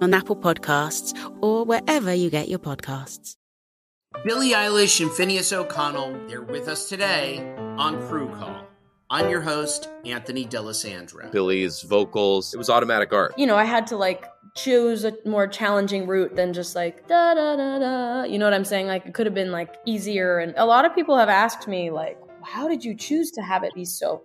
on Apple Podcasts, or wherever you get your podcasts. Billie Eilish and Finneas O'Connell, they're with us today on Crew Call. I'm your host, Anthony D'Alessandro. Billie's vocals, it was automatic art. You know, I had to like choose a more challenging route than just like da da da da. You know what I'm saying? Like it could have been like easier. And a lot of people have asked me like, how did you choose to have it be so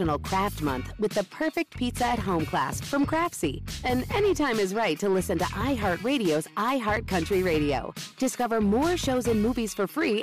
National Craft Month with the perfect pizza at home class from Craftsy. And anytime is right to listen to iHeartRadio's iHeart Country Radio. Discover more shows and movies for free.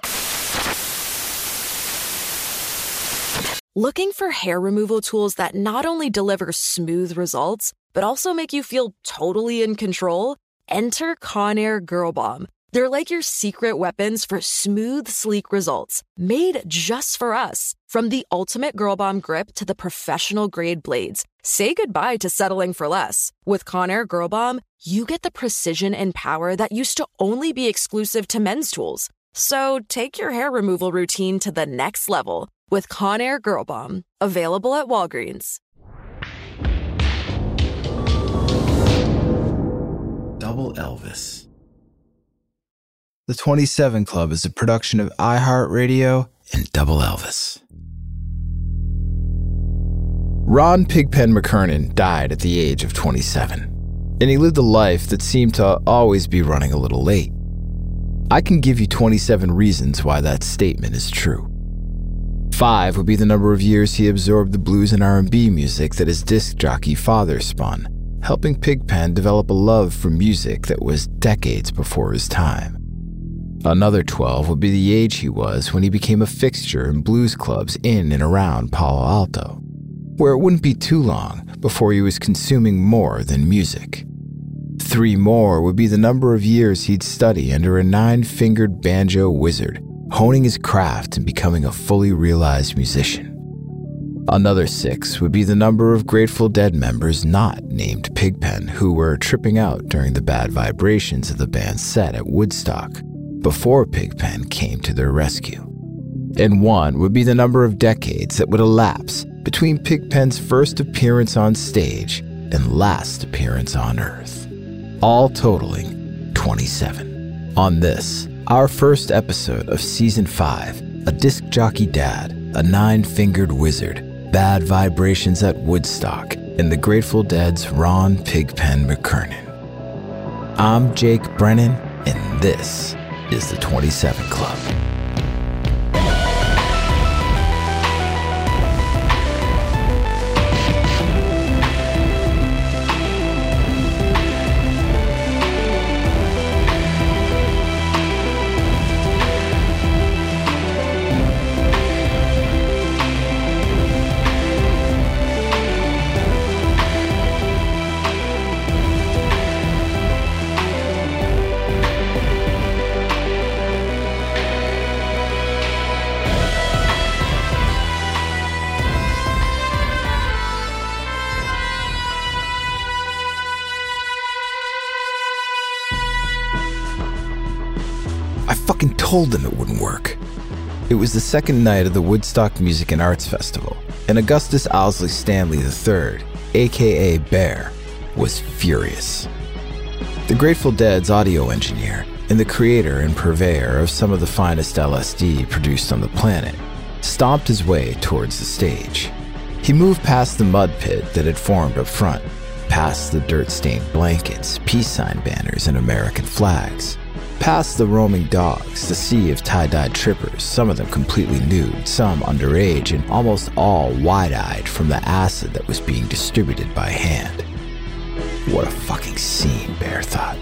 Looking for hair removal tools that not only deliver smooth results, but also make you feel totally in control? Enter Conair Girl Bomb. They're like your secret weapons for smooth, sleek results, made just for us. From the ultimate Girl Bomb grip to the professional grade blades, say goodbye to settling for less. With Conair Girl Bomb, you get the precision and power that used to only be exclusive to men's tools. So take your hair removal routine to the next level with Conair Girl Bomb. Available at Walgreens. Double Elvis. The 27 Club is a production of iHeartRadio and Double Elvis. Ron Pigpen McKernan died at the age of 27, and he lived a life that seemed to always be running a little late. I can give you 27 reasons why that statement is true. Five would be the number of years he absorbed the blues and R&B music that his disc jockey father spun, helping Pigpen develop a love for music that was decades before his time. Another 12 would be the age he was when he became a fixture in blues clubs in and around Palo Alto, where it wouldn't be too long before he was consuming more than music. Three more would be the number of years he'd study under a nine fingered banjo wizard, honing his craft and becoming a fully realized musician. Another six would be the number of Grateful Dead members not named Pigpen who were tripping out during the bad vibrations of the band's set at Woodstock before Pigpen came to their rescue. And one would be the number of decades that would elapse between Pigpen's first appearance on stage and last appearance on Earth, all totaling 27. On this, our first episode of Season 5, a disc jockey dad, a nine fingered wizard, bad vibrations at Woodstock, and the Grateful Dead's Ron Pigpen McKernan. I'm Jake Brennan, and this is the 27 Club. Told them it wouldn't work. It was the second night of the Woodstock Music and Arts Festival, and Augustus Owsley Stanley III, aka Bear, was furious. The Grateful Dead's audio engineer and the creator and purveyor of some of the finest LSD produced on the planet stomped his way towards the stage. He moved past the mud pit that had formed up front past the dirt stained blankets, peace sign banners, and American flags. Past the roaming dogs, the sea of tie dyed trippers, some of them completely nude, some underage, and almost all wide eyed from the acid that was being distributed by hand. What a fucking scene, Bear thought.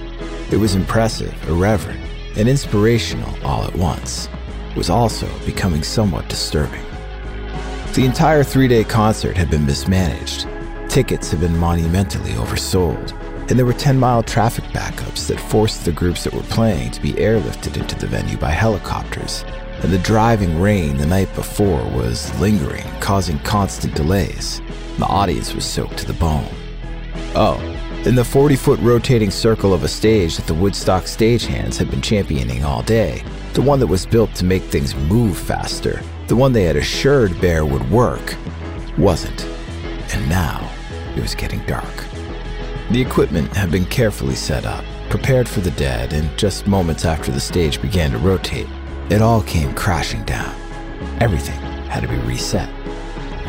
It was impressive, irreverent, and inspirational all at once. It was also becoming somewhat disturbing. The entire three day concert had been mismanaged. Tickets had been monumentally oversold, and there were 10 mile traffic backups that forced the groups that were playing to be airlifted into the venue by helicopters. And the driving rain the night before was lingering, causing constant delays. The audience was soaked to the bone. Oh, in the 40 foot rotating circle of a stage that the Woodstock stagehands had been championing all day, the one that was built to make things move faster, the one they had assured Bear would work, wasn't. And now it was getting dark. The equipment had been carefully set up, prepared for the dead, and just moments after the stage began to rotate, it all came crashing down. Everything had to be reset.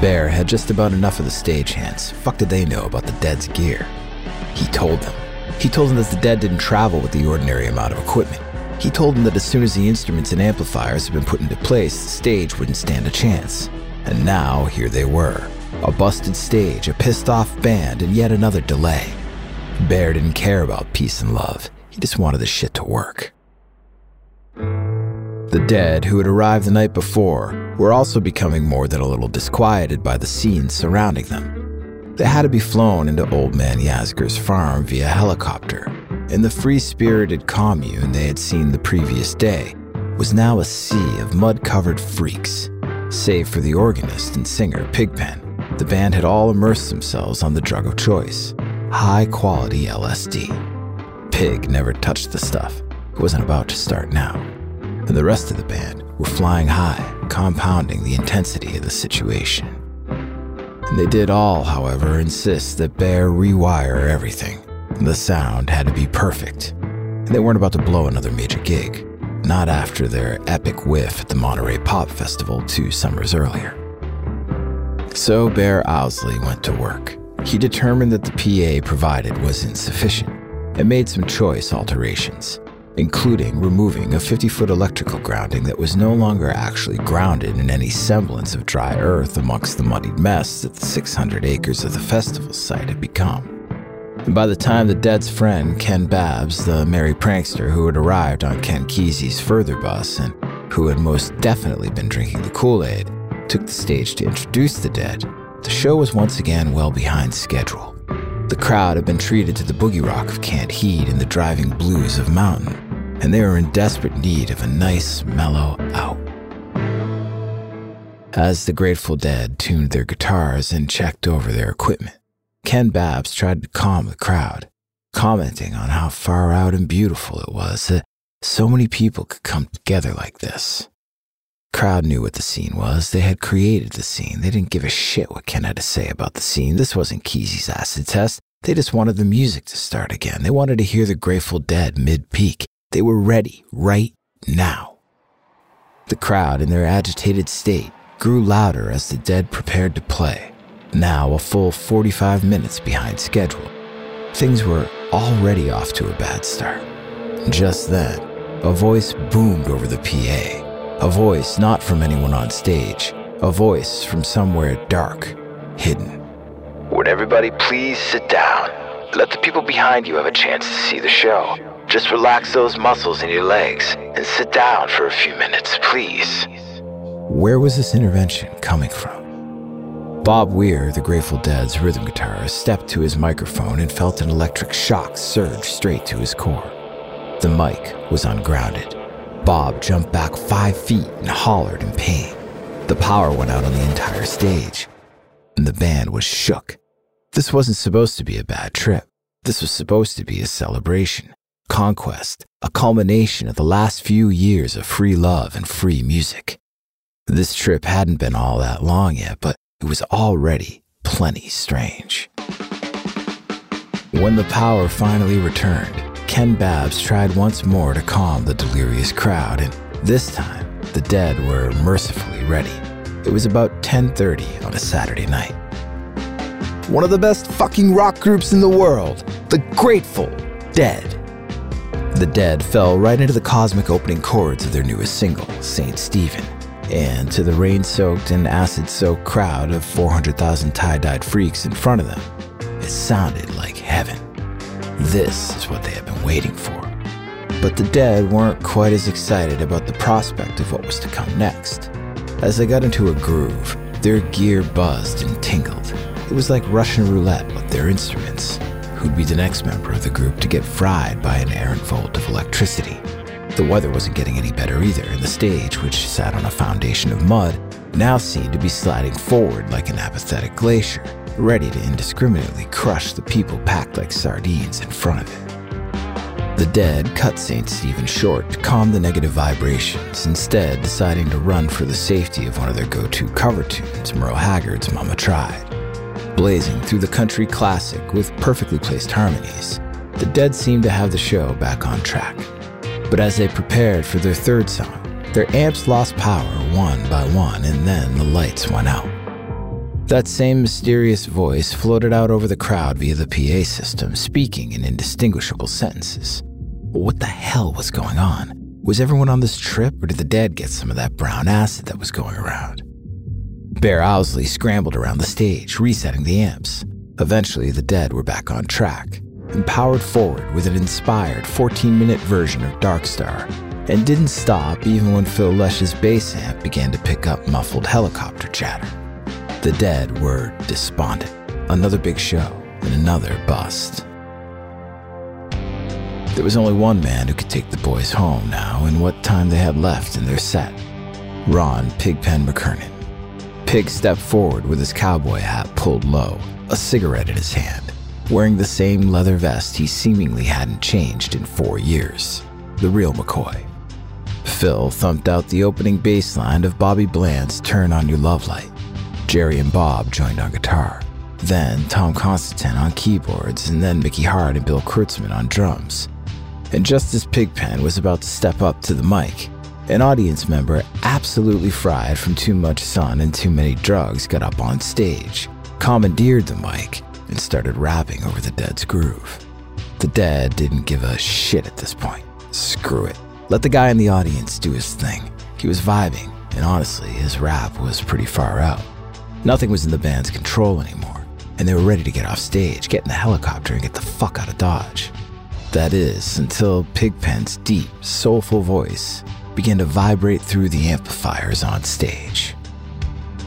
Bear had just about enough of the stagehands. Fuck did they know about the dead's gear? He told them. He told them that the dead didn't travel with the ordinary amount of equipment. He told them that as soon as the instruments and amplifiers had been put into place, the stage wouldn't stand a chance. And now here they were. A busted stage, a pissed off band, and yet another delay. Bear didn't care about peace and love. He just wanted the shit to work. The dead, who had arrived the night before, were also becoming more than a little disquieted by the scenes surrounding them. They had to be flown into Old Man Yasgur's farm via helicopter. In the free spirited commune they had seen the previous day was now a sea of mud covered freaks. Save for the organist and singer Pigpen, the band had all immersed themselves on the drug of choice high quality LSD. Pig never touched the stuff. It wasn't about to start now. And the rest of the band were flying high, compounding the intensity of the situation. And they did all, however, insist that Bear rewire everything. The sound had to be perfect. And they weren't about to blow another major gig, not after their epic whiff at the Monterey Pop Festival two summers earlier. So Bear Owsley went to work. He determined that the PA provided was insufficient and made some choice alterations, including removing a 50 foot electrical grounding that was no longer actually grounded in any semblance of dry earth amongst the muddied mess that the 600 acres of the festival site had become. And by the time the dead's friend, Ken Babbs, the merry prankster who had arrived on Ken Kesey's further bus and who had most definitely been drinking the Kool Aid, took the stage to introduce the dead, the show was once again well behind schedule. The crowd had been treated to the boogie rock of Canned Heat and the driving blues of Mountain, and they were in desperate need of a nice, mellow out. As the Grateful Dead tuned their guitars and checked over their equipment, Ken Babbs tried to calm the crowd, commenting on how far out and beautiful it was that so many people could come together like this. The crowd knew what the scene was. They had created the scene. They didn't give a shit what Ken had to say about the scene. This wasn't Kesey's acid test. They just wanted the music to start again. They wanted to hear the Grateful Dead mid peak. They were ready right now. The crowd, in their agitated state, grew louder as the Dead prepared to play, now a full 45 minutes behind schedule. Things were already off to a bad start. Just then, a voice boomed over the PA. A voice not from anyone on stage, a voice from somewhere dark, hidden. Would everybody please sit down? Let the people behind you have a chance to see the show. Just relax those muscles in your legs and sit down for a few minutes, please. Where was this intervention coming from? Bob Weir, the Grateful Dead's rhythm guitarist, stepped to his microphone and felt an electric shock surge straight to his core. The mic was ungrounded. Bob jumped back five feet and hollered in pain. The power went out on the entire stage, and the band was shook. This wasn't supposed to be a bad trip. This was supposed to be a celebration, conquest, a culmination of the last few years of free love and free music. This trip hadn't been all that long yet, but it was already plenty strange. When the power finally returned, Ken Babbs tried once more to calm the delirious crowd, and this time the dead were mercifully ready. It was about 10:30 on a Saturday night. one of the best fucking rock groups in the world, the Grateful Dead. The Dead fell right into the cosmic opening chords of their newest single, St. Stephen, and to the rain soaked and acid soaked crowd of 400,000 tie dyed freaks in front of them, it sounded like heaven. This is what they had been waiting for. But the Dead weren't quite as excited about the prospect of what was to come next. As they got into a groove, their gear buzzed and tingled. It was like Russian roulette with their instruments. Who'd be the next member of the group to get fried by an errant volt of electricity? The weather wasn't getting any better either, and the stage, which sat on a foundation of mud, now seemed to be sliding forward like an apathetic glacier, ready to indiscriminately crush the people packed like sardines in front of it. The Dead cut St. Stephen short to calm the negative vibrations, instead deciding to run for the safety of one of their go-to cover tunes, Merle Haggard's Mama Tried. Blazing through the country classic with perfectly placed harmonies, the Dead seemed to have the show back on track. But as they prepared for their third song, their amps lost power one by one and then the lights went out. That same mysterious voice floated out over the crowd via the PA system, speaking in indistinguishable sentences. What the hell was going on? Was everyone on this trip, or did the dead get some of that brown acid that was going around? Bear Owsley scrambled around the stage, resetting the amps. Eventually, the dead were back on track and powered forward with an inspired 14 minute version of Dark Star, and didn't stop even when Phil Lesh's bass amp began to pick up muffled helicopter chatter. The dead were despondent. Another big show and another bust. There was only one man who could take the boys home now and what time they had left in their set Ron Pigpen McKernan. Pig stepped forward with his cowboy hat pulled low, a cigarette in his hand, wearing the same leather vest he seemingly hadn't changed in four years. The real McCoy. Phil thumped out the opening bass line of Bobby Bland's Turn On Your Love Light. Jerry and Bob joined on guitar. Then Tom Constanten on keyboards, and then Mickey Hart and Bill Kreutzmann on drums. And just as Pigpen was about to step up to the mic, an audience member, absolutely fried from too much sun and too many drugs, got up on stage, commandeered the mic, and started rapping over the Dead's groove. The Dead didn't give a shit at this point. Screw it. Let the guy in the audience do his thing. He was vibing, and honestly, his rap was pretty far out. Nothing was in the band's control anymore, and they were ready to get off stage, get in the helicopter, and get the fuck out of Dodge. That is, until Pigpen's deep, soulful voice began to vibrate through the amplifiers on stage.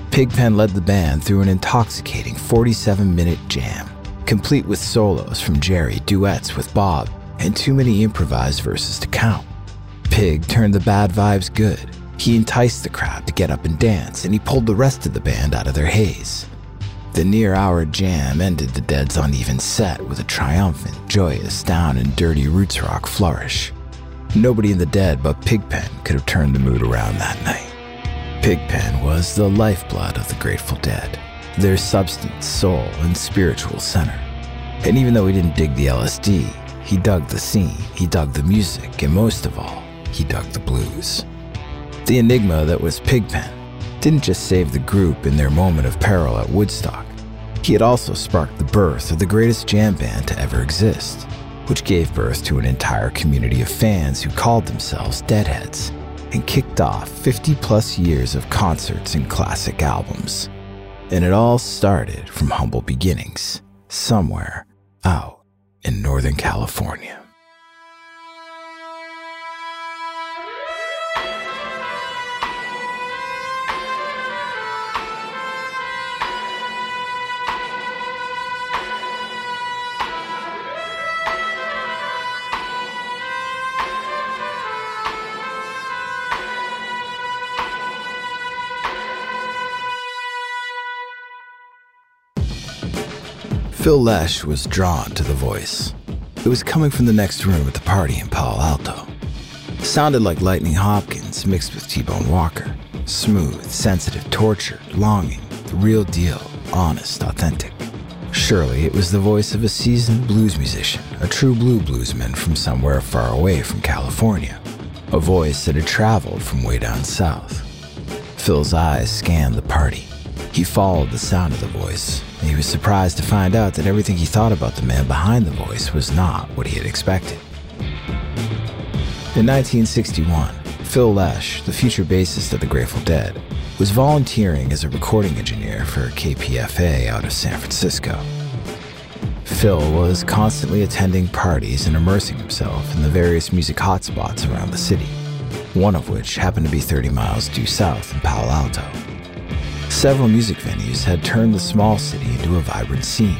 Pigpen led the band through an intoxicating 47 minute jam, complete with solos from Jerry, duets with Bob, and too many improvised verses to count. Pig turned the bad vibes good. He enticed the crowd to get up and dance, and he pulled the rest of the band out of their haze. The near hour jam ended the Dead's uneven set with a triumphant, joyous, down and dirty roots rock flourish. Nobody in the Dead but Pigpen could have turned the mood around that night. Pigpen was the lifeblood of the Grateful Dead, their substance, soul, and spiritual center. And even though he didn't dig the LSD, he dug the scene, he dug the music, and most of all, he dug the blues. The enigma that was Pigpen didn't just save the group in their moment of peril at Woodstock. He had also sparked the birth of the greatest jam band to ever exist, which gave birth to an entire community of fans who called themselves Deadheads and kicked off 50 plus years of concerts and classic albums. And it all started from humble beginnings, somewhere out in Northern California. Phil Lesh was drawn to the voice. It was coming from the next room at the party in Palo Alto. It sounded like Lightning Hopkins mixed with T-Bone Walker. Smooth, sensitive, tortured, longing, the real deal, honest, authentic. Surely it was the voice of a seasoned blues musician, a true blue bluesman from somewhere far away from California. A voice that had traveled from way down south. Phil's eyes scanned the party. He followed the sound of the voice, he was surprised to find out that everything he thought about the man behind the voice was not what he had expected. In 1961, Phil Lesh, the future bassist of the Grateful Dead, was volunteering as a recording engineer for KPFA out of San Francisco. Phil was constantly attending parties and immersing himself in the various music hotspots around the city, one of which happened to be 30 miles due south in Palo Alto. Several music venues had turned the small city into a vibrant scene,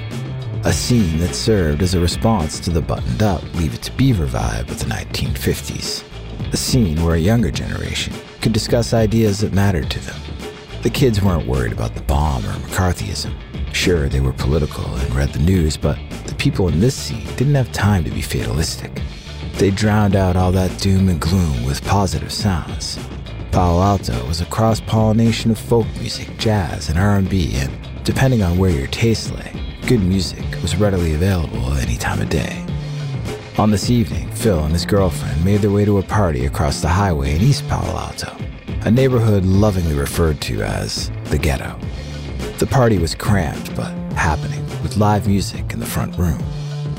a scene that served as a response to the buttoned up Leave It to Beaver vibe of the 1950s, a scene where a younger generation could discuss ideas that mattered to them. The kids weren't worried about the bomb or McCarthyism. Sure, they were political and read the news, but the people in this scene didn't have time to be fatalistic. They drowned out all that doom and gloom with positive sounds. Palo Alto was a cross-pollination of folk music, jazz, and R&B, and depending on where your taste lay, good music was readily available any time of day. On this evening, Phil and his girlfriend made their way to a party across the highway in East Palo Alto, a neighborhood lovingly referred to as the ghetto. The party was cramped but happening, with live music in the front room.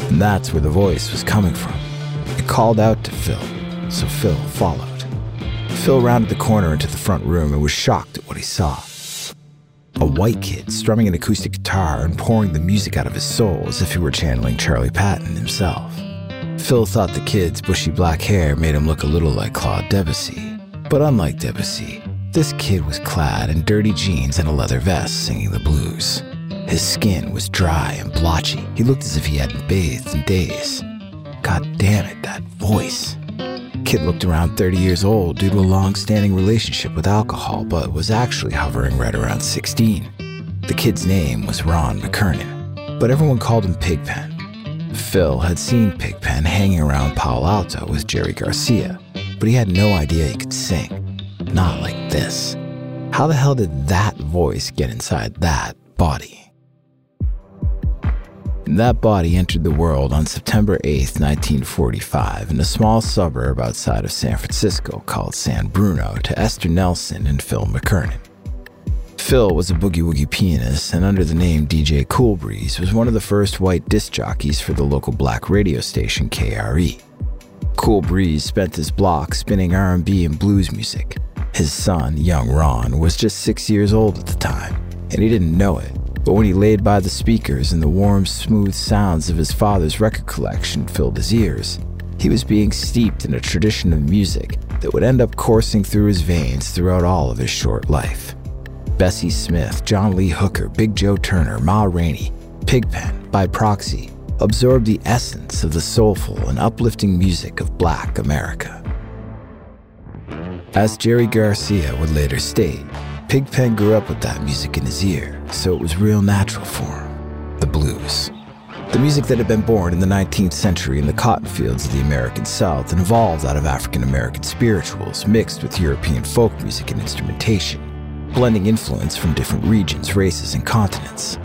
And that's where the voice was coming from. It called out to Phil, so Phil followed. Phil rounded the corner into the front room and was shocked at what he saw. A white kid strumming an acoustic guitar and pouring the music out of his soul as if he were channeling Charlie Patton himself. Phil thought the kid's bushy black hair made him look a little like Claude Debussy. But unlike Debussy, this kid was clad in dirty jeans and a leather vest singing the blues. His skin was dry and blotchy. He looked as if he hadn't bathed in days. God damn it, that voice. Kid looked around 30 years old due to a long standing relationship with alcohol, but was actually hovering right around 16. The kid's name was Ron McKernan, but everyone called him Pigpen. Phil had seen Pigpen hanging around Palo Alto with Jerry Garcia, but he had no idea he could sing. Not like this. How the hell did that voice get inside that body? That body entered the world on September 8, 1945, in a small suburb outside of San Francisco called San Bruno to Esther Nelson and Phil McKernan. Phil was a boogie woogie pianist and under the name DJ Cool Breeze was one of the first white disc jockeys for the local black radio station KRE. Cool Breeze spent his block spinning R&B and blues music. His son, young Ron, was just 6 years old at the time, and he didn't know it. But when he laid by the speakers and the warm, smooth sounds of his father's record collection filled his ears, he was being steeped in a tradition of music that would end up coursing through his veins throughout all of his short life. Bessie Smith, John Lee Hooker, Big Joe Turner, Ma Rainey, Pigpen, by proxy, absorbed the essence of the soulful and uplifting music of black America. As Jerry Garcia would later state, Pigpen grew up with that music in his ear, so it was real natural for him. The blues. The music that had been born in the 19th century in the cotton fields of the American South and evolved out of African American spirituals mixed with European folk music and instrumentation, blending influence from different regions, races, and continents.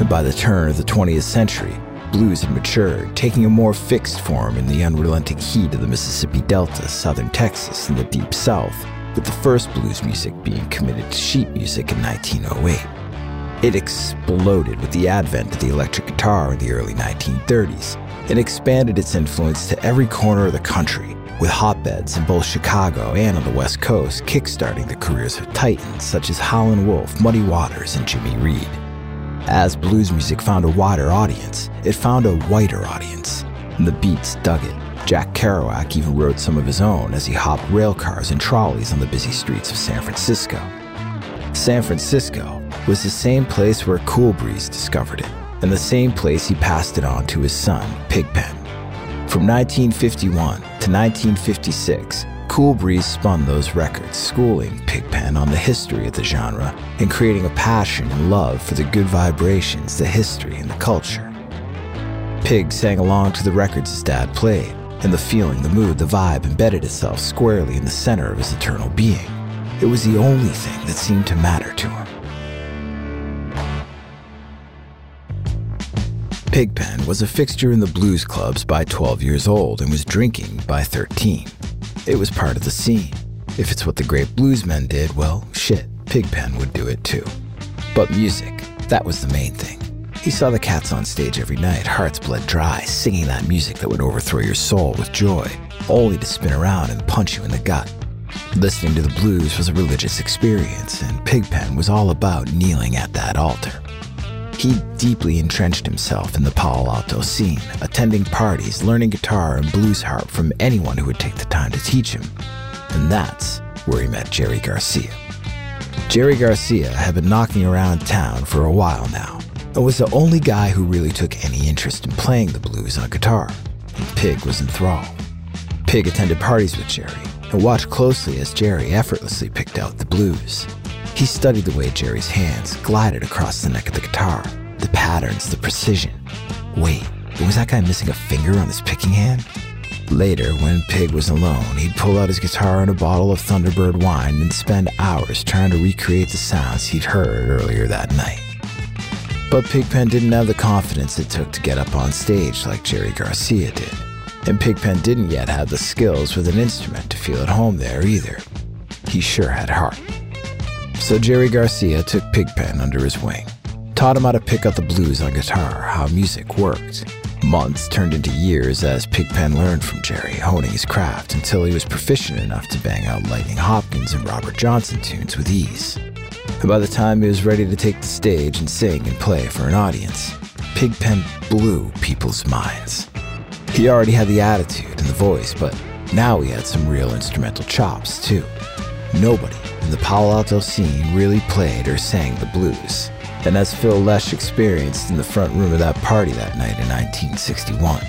And by the turn of the 20th century, blues had matured, taking a more fixed form in the unrelenting heat of the Mississippi Delta, southern Texas, and the Deep South, with the first blues music being committed to sheet music in 1908. It exploded with the advent of the electric guitar in the early 1930s and expanded its influence to every corner of the country, with hotbeds in both Chicago and on the West Coast kickstarting the careers of titans such as Howlin' Wolf, Muddy Waters, and Jimmy Reed. As blues music found a wider audience, it found a whiter audience, and the beats dug it. Jack Kerouac even wrote some of his own as he hopped rail cars and trolleys on the busy streets of San Francisco. San Francisco was the same place where Cool Breeze discovered it, and the same place he passed it on to his son, Pigpen. From 1951 to 1956, Cool Breeze spun those records, schooling Pigpen on the history of the genre and creating a passion and love for the good vibrations, the history, and the culture. Pig sang along to the records his dad played, and the feeling, the mood, the vibe embedded itself squarely in the center of his eternal being. It was the only thing that seemed to matter to him. Pigpen was a fixture in the blues clubs by 12 years old and was drinking by 13. It was part of the scene. If it's what the great bluesmen did, well, shit, Pigpen would do it too. But music, that was the main thing. He saw the cats on stage every night, hearts bled dry, singing that music that would overthrow your soul with joy, only to spin around and punch you in the gut. Listening to the blues was a religious experience, and Pigpen was all about kneeling at that altar. He deeply entrenched himself in the Palo Alto scene, attending parties, learning guitar and blues harp from anyone who would take the time to teach him. And that's where he met Jerry Garcia. Jerry Garcia had been knocking around town for a while now, and was the only guy who really took any interest in playing the blues on guitar, and Pig was enthralled. Pig attended parties with Jerry and watched closely as Jerry effortlessly picked out the blues. He studied the way Jerry's hands glided across the neck of the guitar, the patterns, the precision. Wait, was that guy missing a finger on his picking hand? Later, when Pig was alone, he'd pull out his guitar and a bottle of Thunderbird wine and spend hours trying to recreate the sounds he'd heard earlier that night. But Pigpen didn't have the confidence it took to get up on stage like Jerry Garcia did. And Pigpen didn't yet have the skills with an instrument to feel at home there either. He sure had heart. So Jerry Garcia took Pigpen under his wing, taught him how to pick up the blues on guitar, how music worked. Months turned into years as Pigpen learned from Jerry, honing his craft until he was proficient enough to bang out Lightning Hopkins and Robert Johnson tunes with ease. And by the time he was ready to take the stage and sing and play for an audience, Pigpen blew people's minds. He already had the attitude and the voice, but now he had some real instrumental chops too. Nobody in the Palo Alto scene really played or sang the blues. And as Phil Lesh experienced in the front room of that party that night in 1961,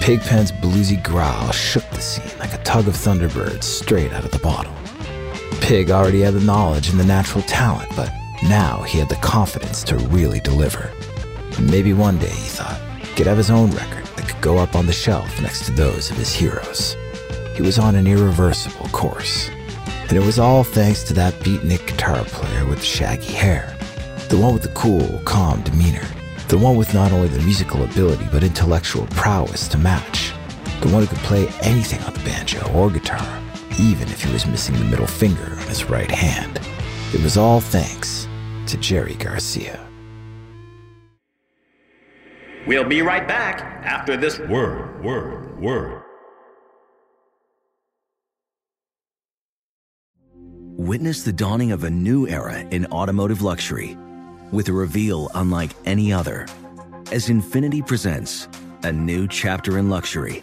Pigpen's bluesy growl shook the scene like a tug of thunderbirds straight out of the bottle. Pig already had the knowledge and the natural talent, but now he had the confidence to really deliver. And maybe one day, he thought, he could have his own record that could go up on the shelf next to those of his heroes. He was on an irreversible course. And it was all thanks to that beatnik guitar player with the shaggy hair. The one with the cool, calm demeanor. The one with not only the musical ability but intellectual prowess to match. The one who could play anything on the banjo or guitar, even if he was missing the middle finger on his right hand. It was all thanks to Jerry Garcia. We'll be right back after this word, word, word. Witness the dawning of a new era in automotive luxury with a reveal unlike any other as Infiniti presents a new chapter in luxury,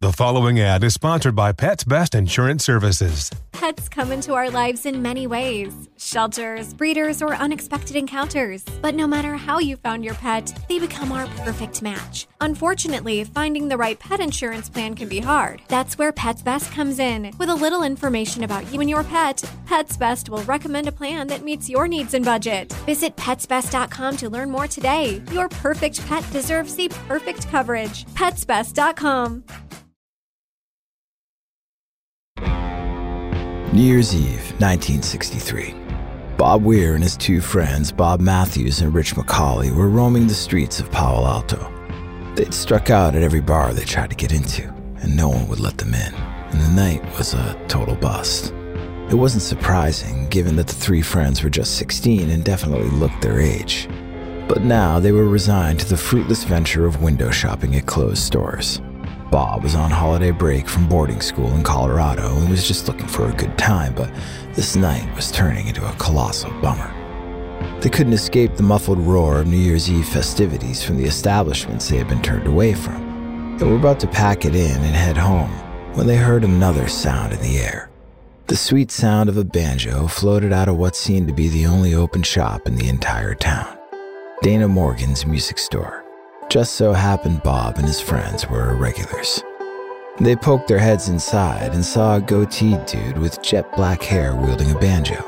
The following ad is sponsored by Pets Best Insurance Services. Pets come into our lives in many ways shelters, breeders, or unexpected encounters. But no matter how you found your pet, they become our perfect match. Unfortunately, finding the right pet insurance plan can be hard. That's where Pets Best comes in. With a little information about you and your pet, Pets Best will recommend a plan that meets your needs and budget. Visit petsbest.com to learn more today. Your perfect pet deserves the perfect coverage. Petsbest.com. New Year's Eve, 1963. Bob Weir and his two friends, Bob Matthews and Rich McCauley, were roaming the streets of Palo Alto. They'd struck out at every bar they tried to get into, and no one would let them in, and the night was a total bust. It wasn't surprising, given that the three friends were just 16 and definitely looked their age. But now they were resigned to the fruitless venture of window shopping at closed stores. Bob was on holiday break from boarding school in Colorado and was just looking for a good time, but this night was turning into a colossal bummer. They couldn't escape the muffled roar of New Year's Eve festivities from the establishments they had been turned away from. They were about to pack it in and head home when they heard another sound in the air. The sweet sound of a banjo floated out of what seemed to be the only open shop in the entire town Dana Morgan's music store. Just so happened Bob and his friends were irregulars. They poked their heads inside and saw a goateed dude with jet black hair wielding a banjo.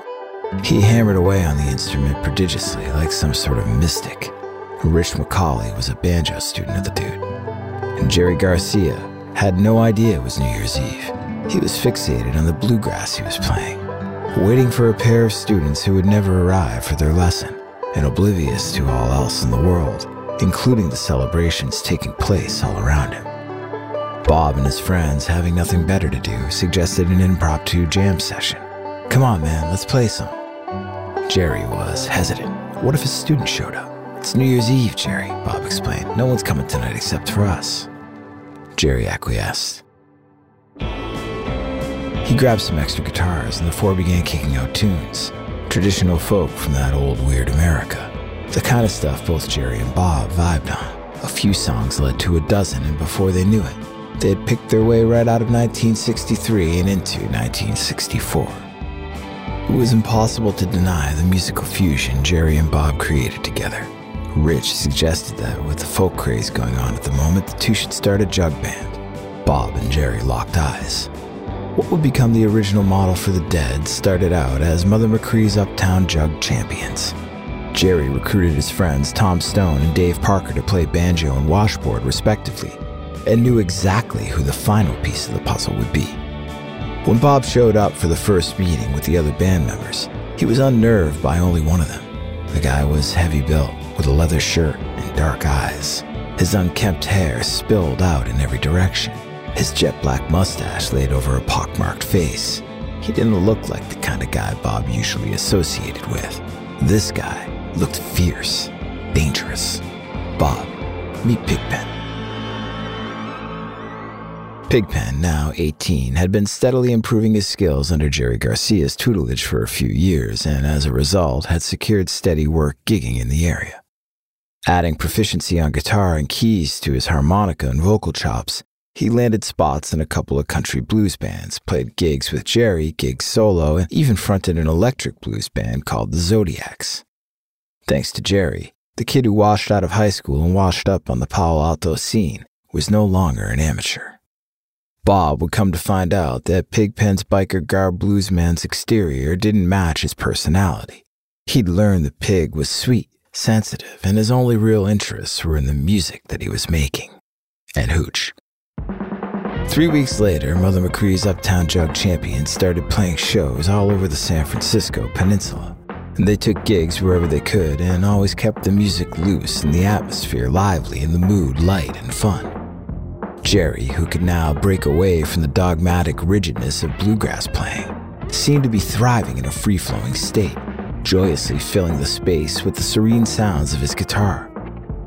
He hammered away on the instrument prodigiously, like some sort of mystic. Rich McCauley was a banjo student of the dude. And Jerry Garcia had no idea it was New Year's Eve. He was fixated on the bluegrass he was playing, waiting for a pair of students who would never arrive for their lesson, and oblivious to all else in the world including the celebrations taking place all around him. Bob and his friends, having nothing better to do, suggested an impromptu jam session. Come on, man, let's play some. Jerry was hesitant. What if a student showed up? It's New Year's Eve, Jerry, Bob explained. No one's coming tonight except for us. Jerry acquiesced. He grabbed some extra guitars, and the four began kicking out tunes, traditional folk from that old weird America. The kind of stuff both Jerry and Bob vibed on. A few songs led to a dozen, and before they knew it, they had picked their way right out of 1963 and into 1964. It was impossible to deny the musical fusion Jerry and Bob created together. Rich suggested that with the folk craze going on at the moment, the two should start a jug band. Bob and Jerry locked eyes. What would become the original model for the Dead started out as Mother McCree's Uptown Jug Champions. Jerry recruited his friends Tom Stone and Dave Parker to play banjo and washboard, respectively, and knew exactly who the final piece of the puzzle would be. When Bob showed up for the first meeting with the other band members, he was unnerved by only one of them. The guy was heavy built, with a leather shirt and dark eyes. His unkempt hair spilled out in every direction. His jet black mustache laid over a pockmarked face. He didn't look like the kind of guy Bob usually associated with. This guy looked fierce, dangerous. Bob, meet Pigpen. Pigpen, now 18, had been steadily improving his skills under Jerry Garcia's tutelage for a few years, and as a result, had secured steady work gigging in the area. Adding proficiency on guitar and keys to his harmonica and vocal chops, he landed spots in a couple of country blues bands, played gigs with Jerry, gigs solo, and even fronted an electric blues band called the Zodiacs. Thanks to Jerry, the kid who washed out of high school and washed up on the Palo Alto scene was no longer an amateur. Bob would come to find out that Pigpen's biker garb bluesman's exterior didn't match his personality. He'd learned the pig was sweet, sensitive, and his only real interests were in the music that he was making and hooch. Three weeks later, Mother McCree's Uptown Jug Champions started playing shows all over the San Francisco peninsula. They took gigs wherever they could and always kept the music loose and the atmosphere lively and the mood light and fun. Jerry, who could now break away from the dogmatic rigidness of bluegrass playing, seemed to be thriving in a free flowing state, joyously filling the space with the serene sounds of his guitar.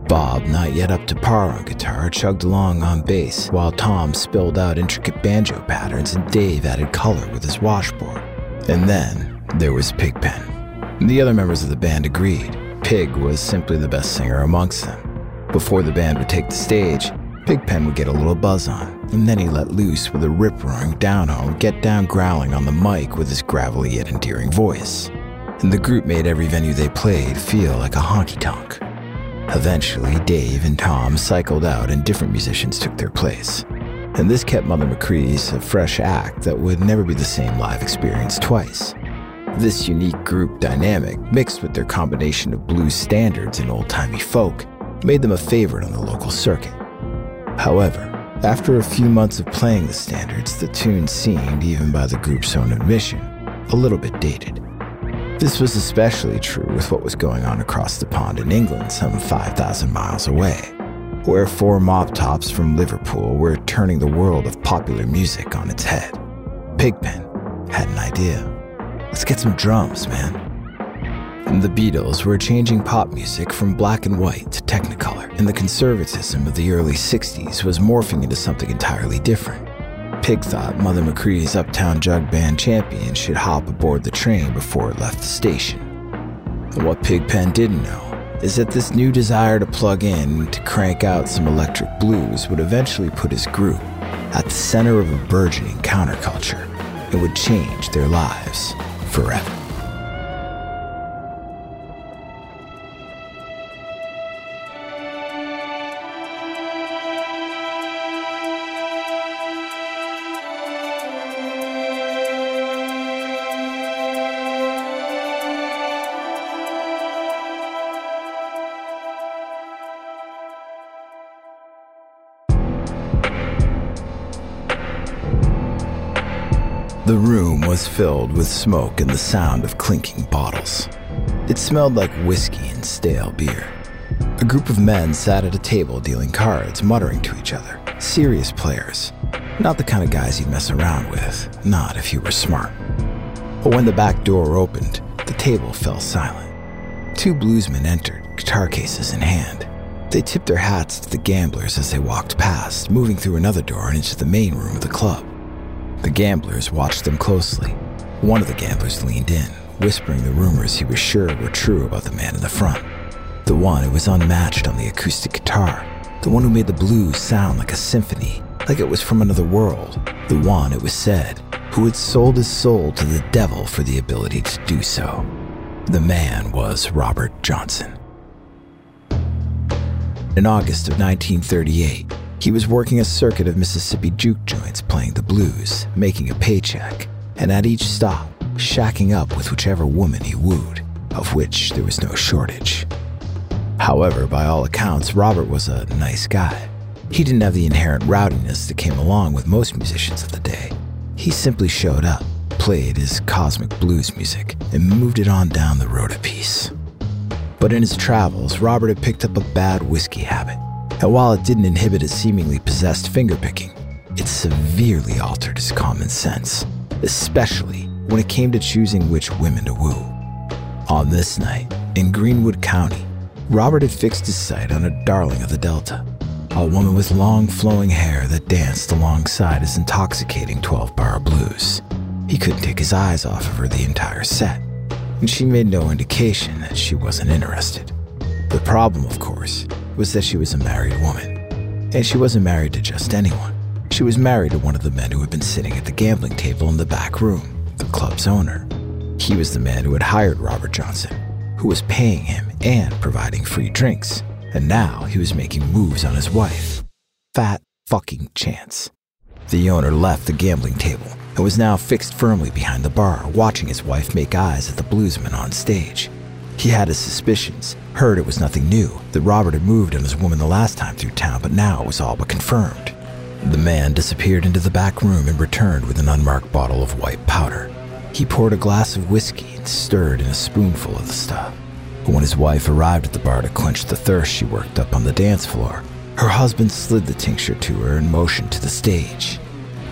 Bob, not yet up to par on guitar, chugged along on bass, while Tom spilled out intricate banjo patterns and Dave added color with his washboard. And then there was Pigpen. The other members of the band agreed. Pig was simply the best singer amongst them. Before the band would take the stage, Pigpen would get a little buzz on, and then he let loose with a rip roaring down home, get down growling on the mic with his gravelly yet endearing voice. And the group made every venue they played feel like a honky tonk. Eventually, Dave and Tom cycled out and different musicians took their place. And this kept Mother McCree's a fresh act that would never be the same live experience twice. This unique group dynamic, mixed with their combination of blues standards and old timey folk, made them a favorite on the local circuit. However, after a few months of playing the standards, the tune seemed, even by the group's own admission, a little bit dated. This was especially true with what was going on across the pond in England, some 5,000 miles away, where four mop tops from Liverpool were turning the world of popular music on its head. Pigpen had an idea. Let's get some drums, man. And the Beatles were changing pop music from black and white to technicolor, and the conservatism of the early 60s was morphing into something entirely different. Pig thought Mother McCree's Uptown Jug Band champion should hop aboard the train before it left the station. And what Pigpen didn't know is that this new desire to plug in to crank out some electric blues would eventually put his group at the center of a burgeoning counterculture and would change their lives forever. Was filled with smoke and the sound of clinking bottles. It smelled like whiskey and stale beer. A group of men sat at a table dealing cards, muttering to each other. Serious players. Not the kind of guys you'd mess around with, not if you were smart. But when the back door opened, the table fell silent. Two bluesmen entered, guitar cases in hand. They tipped their hats to the gamblers as they walked past, moving through another door and into the main room of the club. The gamblers watched them closely. One of the gamblers leaned in, whispering the rumors he was sure were true about the man in the front. The one who was unmatched on the acoustic guitar. The one who made the blues sound like a symphony, like it was from another world. The one, it was said, who had sold his soul to the devil for the ability to do so. The man was Robert Johnson. In August of 1938, he was working a circuit of Mississippi juke joints playing the blues, making a paycheck, and at each stop, shacking up with whichever woman he wooed, of which there was no shortage. However, by all accounts, Robert was a nice guy. He didn't have the inherent rowdiness that came along with most musicians of the day. He simply showed up, played his cosmic blues music, and moved it on down the road a piece. But in his travels, Robert had picked up a bad whiskey habit, and while it didn't inhibit his seemingly possessed fingerpicking, it severely altered his common sense, especially when it came to choosing which women to woo. On this night, in Greenwood County, Robert had fixed his sight on a darling of the Delta, a woman with long flowing hair that danced alongside his intoxicating 12 bar blues. He couldn't take his eyes off of her the entire set, and she made no indication that she wasn't interested. The problem, of course, was that she was a married woman. And she wasn't married to just anyone. She was married to one of the men who had been sitting at the gambling table in the back room, the club's owner. He was the man who had hired Robert Johnson, who was paying him and providing free drinks. And now he was making moves on his wife. Fat fucking chance. The owner left the gambling table and was now fixed firmly behind the bar, watching his wife make eyes at the bluesman on stage. He had his suspicions, heard it was nothing new, that Robert had moved on his woman the last time through town, but now it was all but confirmed. The man disappeared into the back room and returned with an unmarked bottle of white powder. He poured a glass of whiskey and stirred in a spoonful of the stuff. When his wife arrived at the bar to quench the thirst she worked up on the dance floor, her husband slid the tincture to her and motioned to the stage.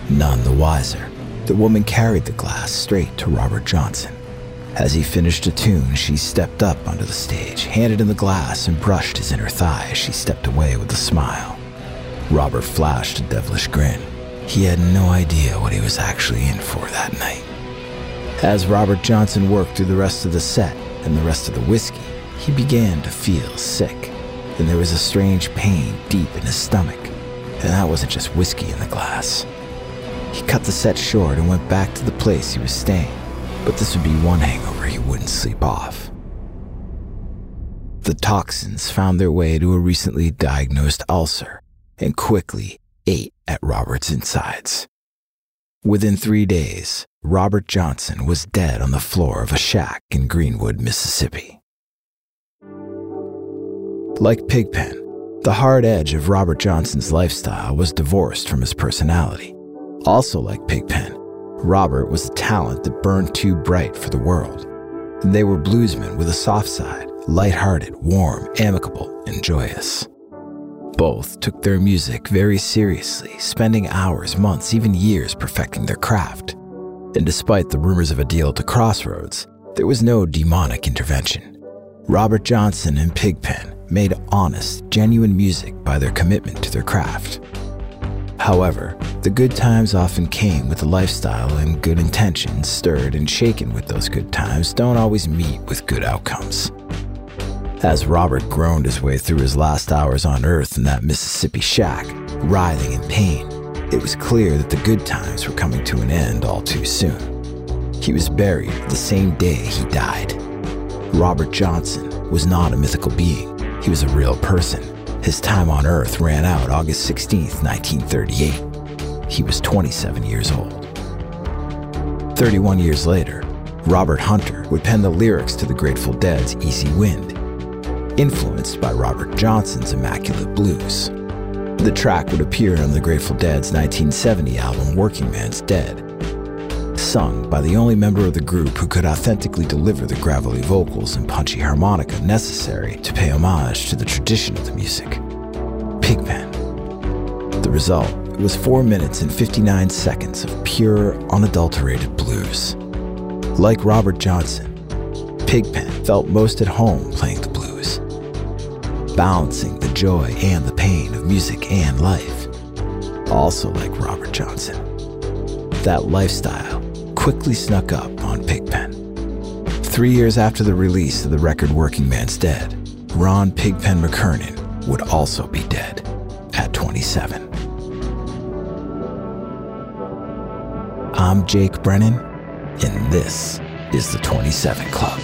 None the wiser, the woman carried the glass straight to Robert Johnson. As he finished a tune, she stepped up onto the stage, handed him the glass, and brushed his inner thigh as she stepped away with a smile. Robert flashed a devilish grin. He had no idea what he was actually in for that night. As Robert Johnson worked through the rest of the set and the rest of the whiskey, he began to feel sick, and there was a strange pain deep in his stomach. and that wasn't just whiskey in the glass. He cut the set short and went back to the place he was staying, but this would be one hangover he wouldn't sleep off. The toxins found their way to a recently diagnosed ulcer and quickly ate at Robert's insides. Within three days, Robert Johnson was dead on the floor of a shack in Greenwood, Mississippi. Like Pigpen, the hard edge of Robert Johnson's lifestyle was divorced from his personality. Also, like Pigpen, Robert was a talent that burned too bright for the world. They were bluesmen with a soft side, light-hearted, warm, amicable, and joyous. Both took their music very seriously, spending hours, months, even years perfecting their craft. And despite the rumors of a deal the crossroads, there was no demonic intervention. Robert Johnson and Pigpen made honest, genuine music by their commitment to their craft. However, the good times often came with a lifestyle and good intentions stirred and shaken with those good times don't always meet with good outcomes. As Robert groaned his way through his last hours on Earth in that Mississippi shack, writhing in pain, it was clear that the good times were coming to an end all too soon. He was buried the same day he died. Robert Johnson was not a mythical being, he was a real person. His time on Earth ran out August 16, 1938. He was 27 years old. 31 years later, Robert Hunter would pen the lyrics to the Grateful Dead's Easy Wind, influenced by Robert Johnson's Immaculate Blues. The track would appear on the Grateful Dead's 1970 album Workingman's Dead, sung by the only member of the group who could authentically deliver the gravelly vocals and punchy harmonica necessary to pay homage to the tradition of the music Pigpen. The result was 4 minutes and 59 seconds of pure, unadulterated blues. Like Robert Johnson, Pigpen felt most at home playing the blues, balancing the joy and the pain of music and life. Also, like Robert Johnson, that lifestyle quickly snuck up on Pigpen. Three years after the release of the record Workingman's Dead, Ron Pigpen McKernan would also be dead at 27. I'm Jake Brennan, and this is the 27 Club.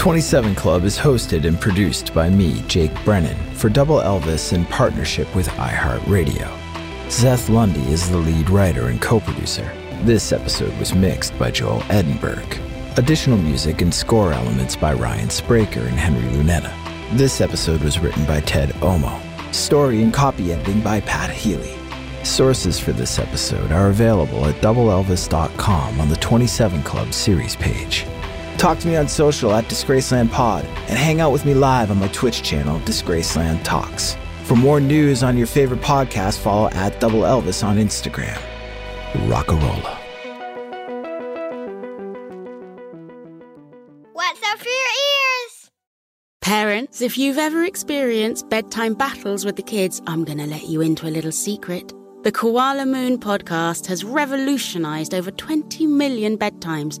27 Club is hosted and produced by me, Jake Brennan, for Double Elvis in partnership with iHeartRadio. Seth Lundy is the lead writer and co producer. This episode was mixed by Joel Edinburgh. Additional music and score elements by Ryan Spraker and Henry Lunetta. This episode was written by Ted Omo. Story and copy editing by Pat Healy. Sources for this episode are available at doubleelvis.com on the 27 Club series page. Talk to me on social at Disgraceland Pod and hang out with me live on my Twitch channel, Disgraceland Talks. For more news on your favorite podcast, follow at Double Elvis on Instagram. Rockarola. What's up for your ears? Parents, if you've ever experienced bedtime battles with the kids, I'm going to let you into a little secret. The Koala Moon podcast has revolutionized over 20 million bedtimes,